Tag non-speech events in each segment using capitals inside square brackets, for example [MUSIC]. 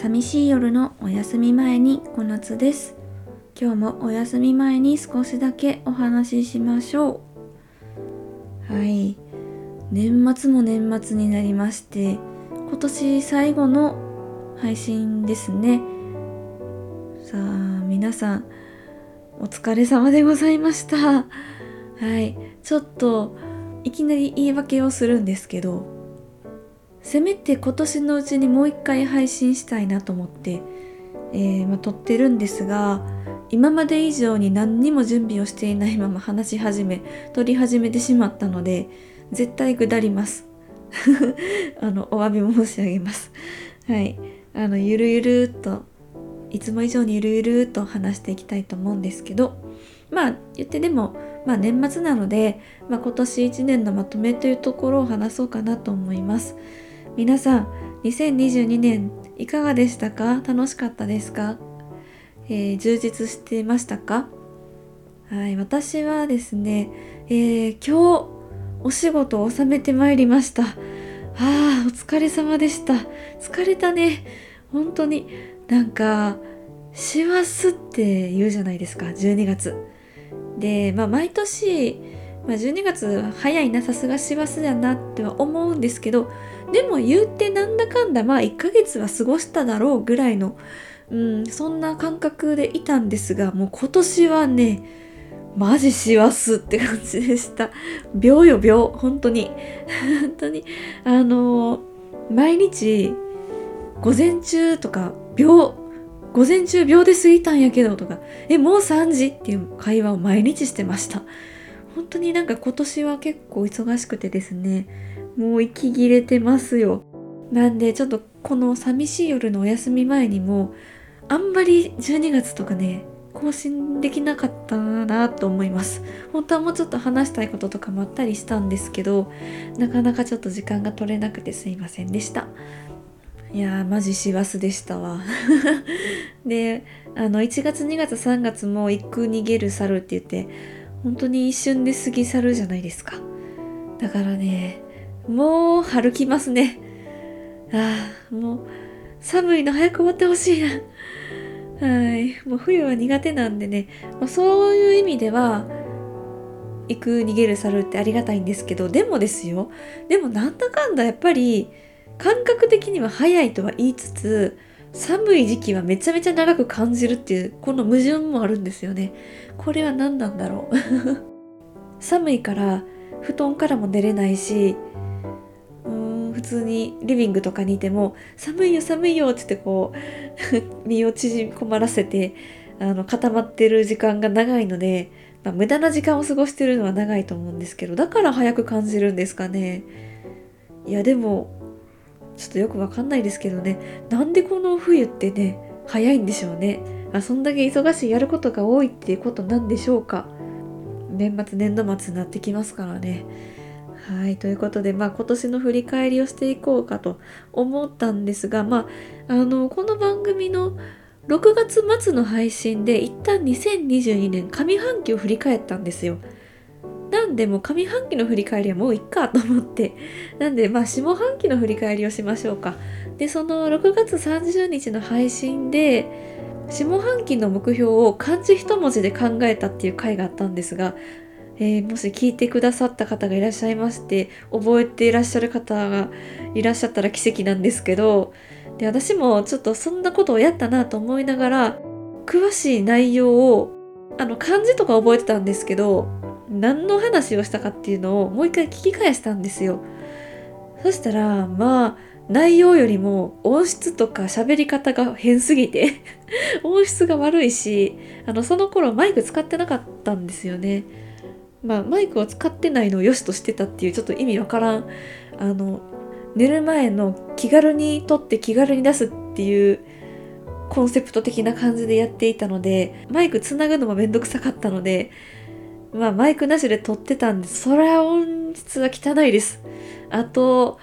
寂しい夜のお休み前に小夏です。今日もお休み前に少しだけお話ししましょう。はい。年末も年末になりまして今年最後の配信ですね。さあ皆さんお疲れ様でございました。はい。ちょっといきなり言い訳をするんですけどせめて今年のうちにもう一回配信したいなと思って、えー、まあ、撮ってるんですが今まで以上に何にも準備をしていないまま話し始め撮り始めてしまったので絶対下ります。[LAUGHS] あのお詫び申し上げます。はい。あのゆるゆるっといつも以上にゆるゆるっと話していきたいと思うんですけどまあ言ってでもまあ年末なので、まあ、今年1年のまとめというところを話そうかなと思います。皆さん2022年いかがでしたか？楽しかったですか、えー、充実していましたか？はい私はですね、えー、今日お仕事を収めてまいりました。ああお疲れ様でした。疲れたね。本当になんか師走って言うじゃないですか12月。でまあ毎年、まあ、12月早いなさすが師走だなっては思うんですけどでも言うてなんだかんだまあ1ヶ月は過ごしただろうぐらいの、うん、そんな感覚でいたんですがもう今年はねマジ師走って感じでした。秒よ秒本当に。本当に。あの毎日午前中とか秒午前中秒で過ぎたんやけどとかえもう3時っていう会話を毎日してました。本当になんか今年は結構忙しくてですねもう息切れてますよ。なんでちょっとこの寂しい夜のお休み前にもあんまり12月とかね更新できなかったなと思います。本当はもうちょっと話したいこととかもあったりしたんですけどなかなかちょっと時間が取れなくてすいませんでした。いやーマジ師走でしたわ。[LAUGHS] であの1月2月3月も行く逃げる猿って言って本当に一瞬で過ぎ去るじゃないですか。だからねもう春来ますね。ああ、もう寒いの早く終わってほしいな。はい。もう冬は苦手なんでね、まあ、そういう意味では、行く逃げる猿ってありがたいんですけど、でもですよ。でもなんだかんだやっぱり感覚的には早いとは言いつつ、寒い時期はめちゃめちゃ長く感じるっていう、この矛盾もあるんですよね。これは何なんだろう。[LAUGHS] 寒いから布団からも出れないし、普通にリビングとかにいても「寒いよ寒いよ」って言ってこう [LAUGHS] 身を縮み込まらせてあの固まってる時間が長いので、まあ、無駄な時間を過ごしてるのは長いと思うんですけどだから早く感じるんですかね。いやでもちょっとよくわかんないですけどね。なんでこの冬ってね早いんでしょうね。あそんだけ忙しいやることが多いっていうことなんでしょうか。年末年度末になってきますからね。はい、ということで、まあ、今年の振り返りをしていこうかと思ったんですが、まあ、あのこの番組の6月末の配信で一旦2022年上半期を振り返ったんですよ。なんでもう上半期の振り返りはもういっかと思って。なんでまあ下半期の振り返りをしましょうか。で、その6月30日の配信で下半期の目標を漢字一文字で考えたっていう回があったんですが、えー、もし聞いてくださった方がいらっしゃいまして覚えていらっしゃる方がいらっしゃったら奇跡なんですけどで私もちょっとそんなことをやったなと思いながら詳しい内容をあの漢字とか覚えてたんですけど何の話をしたかっていうのをもう一回聞き返したんですよ。そしたらまあ内容よりも音質とか喋り方が変すぎて [LAUGHS] 音質が悪いしあのその頃マイク使ってなかったんですよね。まあ、マイクを使ってないのを良しとしてたっていうちょっと意味わからん。あの寝る前の気軽に撮って気軽に出すっていうコンセプト的な感じでやっていたのでマイクつなぐのもめんどくさかったのでまあマイクなしで撮ってたんでそれは音質は汚いです。あと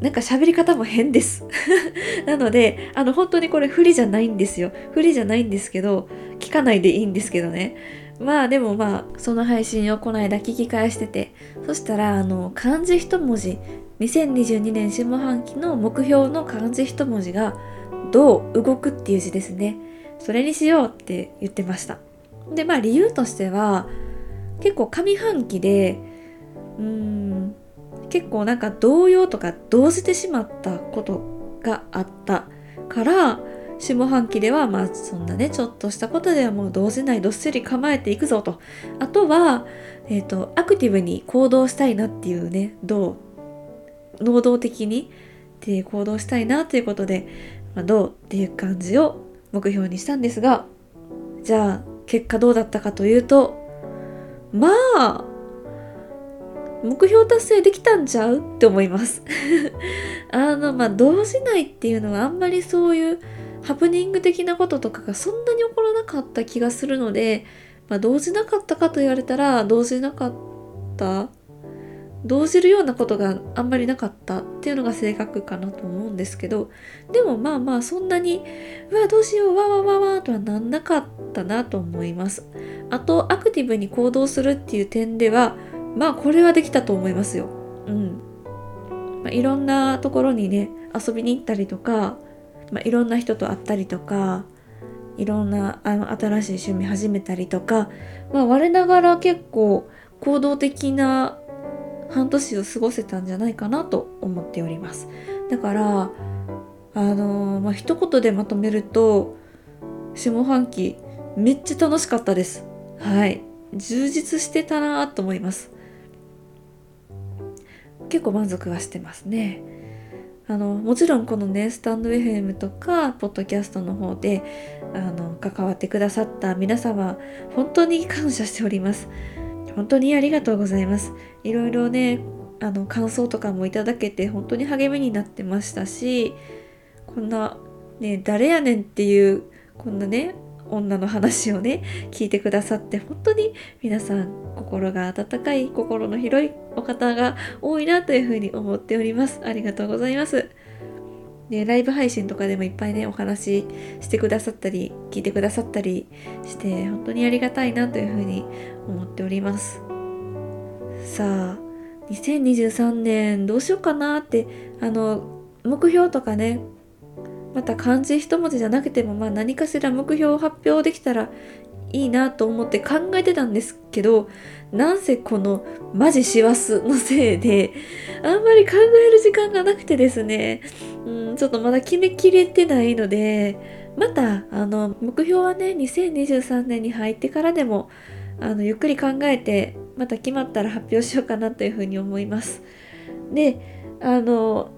なんか喋り方も変です。[LAUGHS] なのであの本当にこれ不利じゃないんですよ。不利じゃないんですけど聞かないでいいんですけどね。まあでもまあその配信をこの間聞き返しててそしたらあの漢字一文字2022年下半期の目標の漢字一文字がどう動くっていう字ですね。それにしようって言ってました。でまあ理由としては結構上半期でうーん結構なんか動揺とか動じてしまったことがあったから下半期ではまあそんなねちょっとしたことではもう動じないどっしり構えていくぞと。あとは、えーと、アクティブに行動したいなっていうねどう能動的にっていう行動したいなということで、まあ、どうっていう感じを目標にしたんですがじゃあ結果どうだったかというとまあ目標達成できたんちゃうって思います。[LAUGHS] あのまあ動じないっていうのはあんまりそういうハプニング的なこととかがそんなに起こらなかった気がするので、まあ、動じなかったかと言われたら動じなかった動じるようなことがあんまりなかったっていうのが正確かなと思うんですけどでもまあまあそんなにうわどうしようわわわわとはなんなかったなと思います。あとアクティブに行動するっていう点ではまあこれはできたと思いますよ。うん、まあ、いろんなところにね遊びに行ったりとかまあ、いろんな人と会ったりとかいろんなあの新しい趣味始めたりとか、まあ、我ながら結構行動的な半年を過ごせたんじゃないかなと思っております。だからあのー、まあ一言でまとめると下半期めっちゃ楽しかったです。はい。充実してたなと思います。結構満足はしてますね。あのもちろんこのねスタンド FM とかポッドキャストの方であの関わってくださった皆様本当に感謝しております。本当にありがとうございます。いろいろねあの感想とかもいただけて本当に励みになってましたしこんなね誰やねんっていうこんなね女の話をね聞いてくださって本当に皆さん心が温かい心の広いお方が多いなというふうに思っております。ありがとうございます。でライブ配信とかでもいっぱいねお話ししてくださったり聞いてくださったりして本当にありがたいなというふうに思っております。さあ2023年どうしようかなってあの目標とかねまた漢字一文字じゃなくても、まあ、何かしら目標を発表できたらいいなと思って考えてたんですけどなんせこのマジ師走のせいであんまり考える時間がなくてですね、うん、ちょっとまだ決めきれてないのでまたあの目標はね2023年に入ってからでもあのゆっくり考えてまた決まったら発表しようかなというふうに思います。であの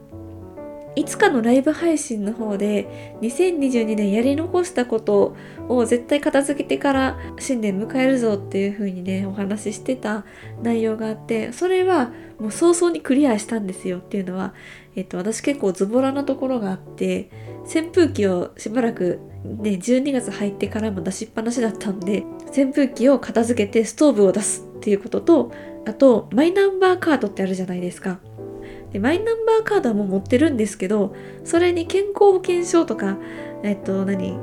いつかのライブ配信の方で2022年やり残したことを絶対片付けてから新年迎えるぞっていう風にねお話ししてた内容があってそれはもう早々にクリアしたんですよっていうのは、えっと、私結構ズボラなところがあって扇風機をしばらくね12月入ってからも出しっぱなしだったんで扇風機を片付けてストーブを出すっていうこととあとマイナンバーカードってあるじゃないですか。でマイナンバーカードはもう持ってるんですけどそれに健康保険証とかえっと何？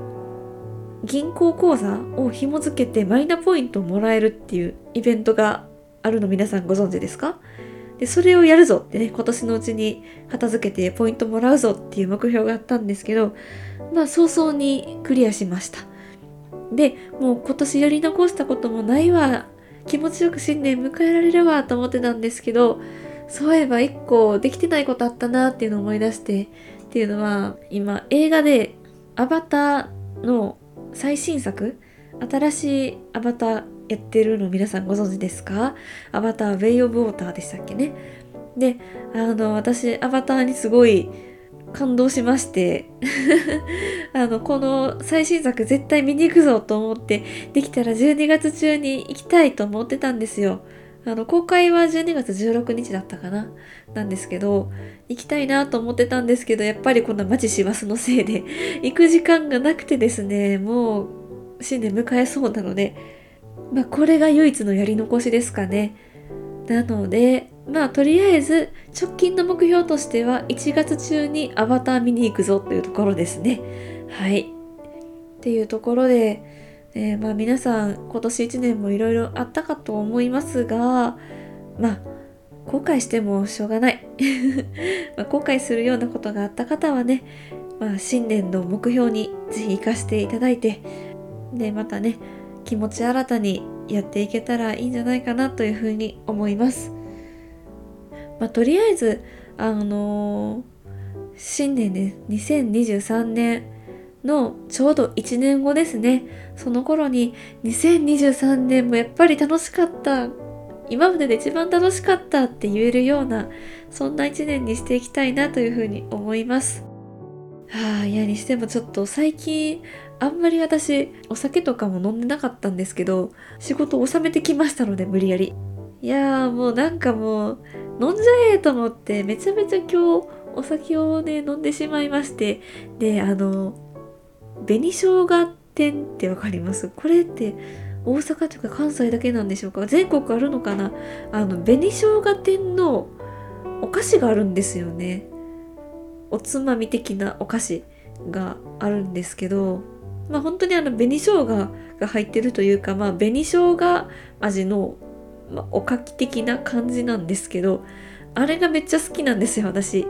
銀行口座を紐付けてマイナポイントをもらえるっていうイベントがあるの皆さんご存知ですか？でそれをやるぞってね今年のうちに片付けてポイントもらうぞっていう目標があったんですけどまあ早々にクリアしました。でもう今年やり残したこともないわ。気持ちよく新年迎えられるわと思ってたんですけどそういえば一個できてないことあったなっていうのを思い出してっていうのは今映画でアバターの最新作新しいアバターやってるの皆さんご存知ですか？アバターウェイオブウォーターでしたっけね？であの私アバターにすごい感動しまして [LAUGHS] あのこの最新作絶対見に行くぞと思ってできたら12月中に行きたいと思ってたんですよ。あの公開は12月16日だったかな？なんですけど行きたいなと思ってたんですけどやっぱりこんなマジ師走のせいで行く時間がなくてですねもう新年迎えそうなのでまあこれが唯一のやり残しですかね。なのでまあとりあえず直近の目標としては1月中にアバター見に行くぞというところですね。はい。っていうところでえー、まあ皆さん今年1年もいろいろあったかと思いますがまあ後悔してもしょうがない [LAUGHS] ま後悔するようなことがあった方はねまあ、新年の目標にぜひ活かしていただいてでまたね気持ち新たにやっていけたらいいんじゃないかなというふうに思います。まあ、とりあえずあのー、新年で、ね、2023年のちょうど1年後ですね。その頃に2023年もやっぱり楽しかった。今までで一番楽しかったって言えるようなそんな1年にしていきたいなというふうに思います。はあいやにしてもちょっと最近あんまり私お酒とかも飲んでなかったんですけど仕事を収めてきましたので無理やり。いやーもうなんかもう飲んじゃえと思ってめちゃめちゃ今日お酒をね飲んでしまいまして。であの紅生姜店ってわかります？これって大阪とか関西だけなんでしょうか？全国あるのかな？あの紅生姜店のお菓子があるんですよね。おつまみ的なお菓子があるんですけどまあ本当にあの紅生姜が入ってるというかまあ紅生姜味の、おかき的な感じなんですけどあれがめっちゃ好きなんですよ私。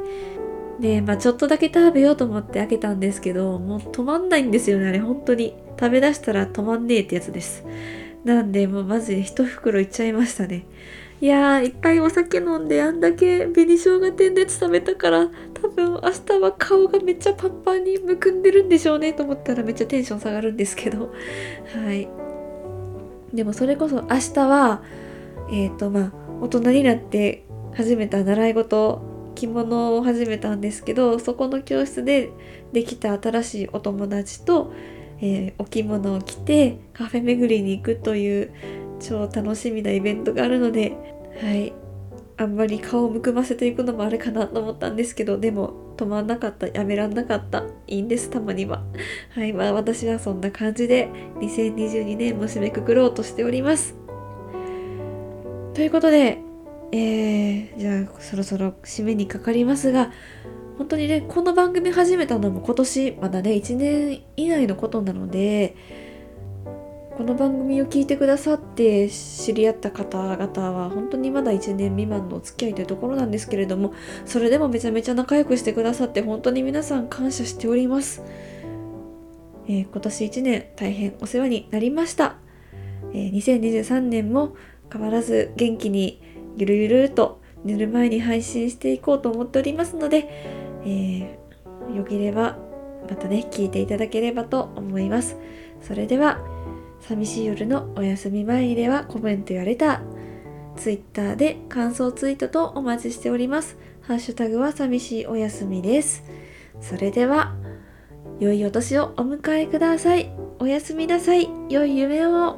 でまあちょっとだけ食べようと思って開けたんですけどもう止まんないんですよねあれ本当に。食べだしたら止まんねえってやつです。なんでもうマジで一袋いっちゃいましたね。いやーいっぱいお酒飲んであんだけ紅生姜天で食べたから多分明日は顔がめっちゃパンパンにむくんでるんでしょうねと思ったらめっちゃテンション下がるんですけど。はい。でもそれこそ明日はえっ、ー、とまあ大人になって始めた習い事着物を始めたんですけどそこの教室でできた新しいお友達と、えー、お着物を着てカフェ巡りに行くという超楽しみなイベントがあるのではい。あんまり顔をむくませていくのもあれかなと思ったんですけどでも止まんなかったやめらんなかった。いいんですたまには。はい。まあ私はそんな感じで2022年も締めくくろうとしております。ということでえー、じゃあそろそろ締めにかかりますが本当にねこの番組始めたのも今年まだね1年以内のことなのでこの番組を聞いてくださって知り合った方々は本当にまだ1年未満のお付き合いというところなんですけれどもそれでもめちゃめちゃ仲良くしてくださって本当に皆さん感謝しております、えー、今年1年大変お世話になりました、えー、2023年も変わらず元気にゆるゆると寝る前に配信していこうと思っておりますので、えー、よければまたね聞いていただければと思いますそれでは寂しい夜のお休み前にではコメントやレター、ツイッターで感想ツイートとお待ちしております。ハッシュタグは寂しいお休みです。それでは、良いお年をお迎えください。おやすみなさい。良い夢を。